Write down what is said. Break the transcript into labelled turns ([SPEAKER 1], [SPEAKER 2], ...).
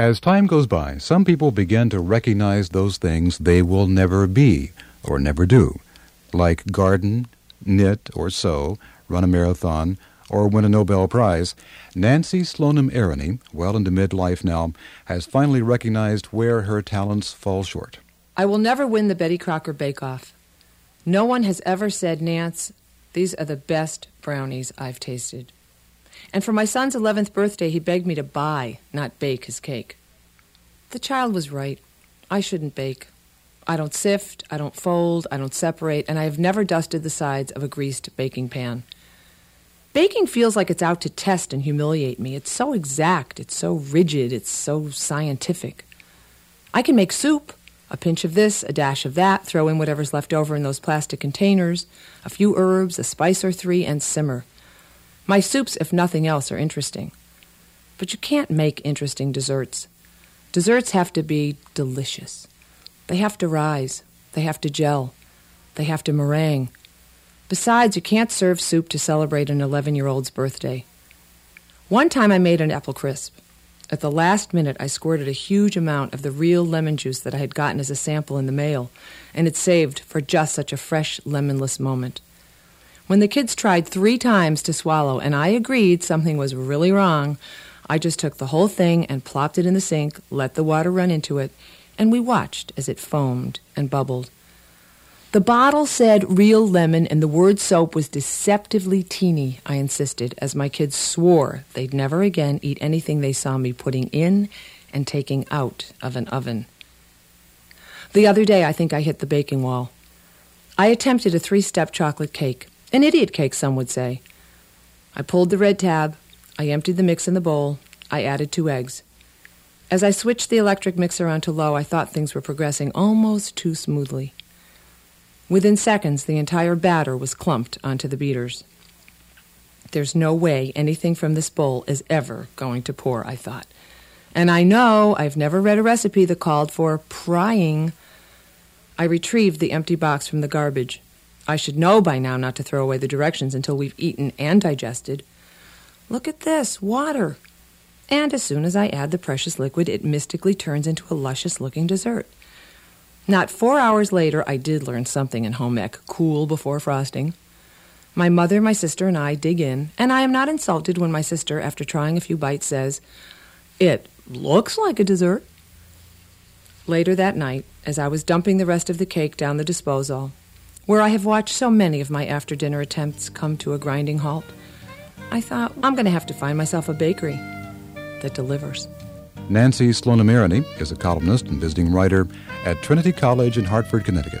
[SPEAKER 1] As time goes by, some people begin to recognize those things they will never be or never do, like garden, knit or sew, run a marathon, or win a Nobel Prize. Nancy Slonim Aronie, well into midlife now, has finally recognized where her talents fall short.
[SPEAKER 2] I will never win the Betty Crocker Bake Off. No one has ever said, Nance, these are the best brownies I've tasted. And for my son's 11th birthday, he begged me to buy, not bake, his cake. The child was right. I shouldn't bake. I don't sift, I don't fold, I don't separate, and I have never dusted the sides of a greased baking pan. Baking feels like it's out to test and humiliate me. It's so exact, it's so rigid, it's so scientific. I can make soup, a pinch of this, a dash of that, throw in whatever's left over in those plastic containers, a few herbs, a spice or three, and simmer. My soups, if nothing else, are interesting. But you can't make interesting desserts. Desserts have to be delicious. They have to rise. They have to gel. They have to meringue. Besides, you can't serve soup to celebrate an 11 year old's birthday. One time I made an apple crisp. At the last minute, I squirted a huge amount of the real lemon juice that I had gotten as a sample in the mail, and it saved for just such a fresh, lemonless moment. When the kids tried three times to swallow and I agreed something was really wrong, I just took the whole thing and plopped it in the sink, let the water run into it, and we watched as it foamed and bubbled. The bottle said real lemon, and the word soap was deceptively teeny, I insisted, as my kids swore they'd never again eat anything they saw me putting in and taking out of an oven. The other day, I think I hit the baking wall. I attempted a three step chocolate cake. An idiot cake, some would say. I pulled the red tab. I emptied the mix in the bowl. I added two eggs. As I switched the electric mixer onto low, I thought things were progressing almost too smoothly. Within seconds, the entire batter was clumped onto the beaters. There's no way anything from this bowl is ever going to pour, I thought. And I know I've never read a recipe that called for prying. I retrieved the empty box from the garbage. I should know by now not to throw away the directions until we've eaten and digested. Look at this water. And as soon as I add the precious liquid, it mystically turns into a luscious looking dessert. Not four hours later, I did learn something in home ec cool before frosting. My mother, my sister, and I dig in, and I am not insulted when my sister, after trying a few bites, says, It looks like a dessert. Later that night, as I was dumping the rest of the cake down the disposal, where I have watched so many of my after dinner attempts come to a grinding halt, I thought, I'm going to have to find myself a bakery that delivers.
[SPEAKER 1] Nancy Slonim Aronie is a columnist and visiting writer at Trinity College in Hartford, Connecticut.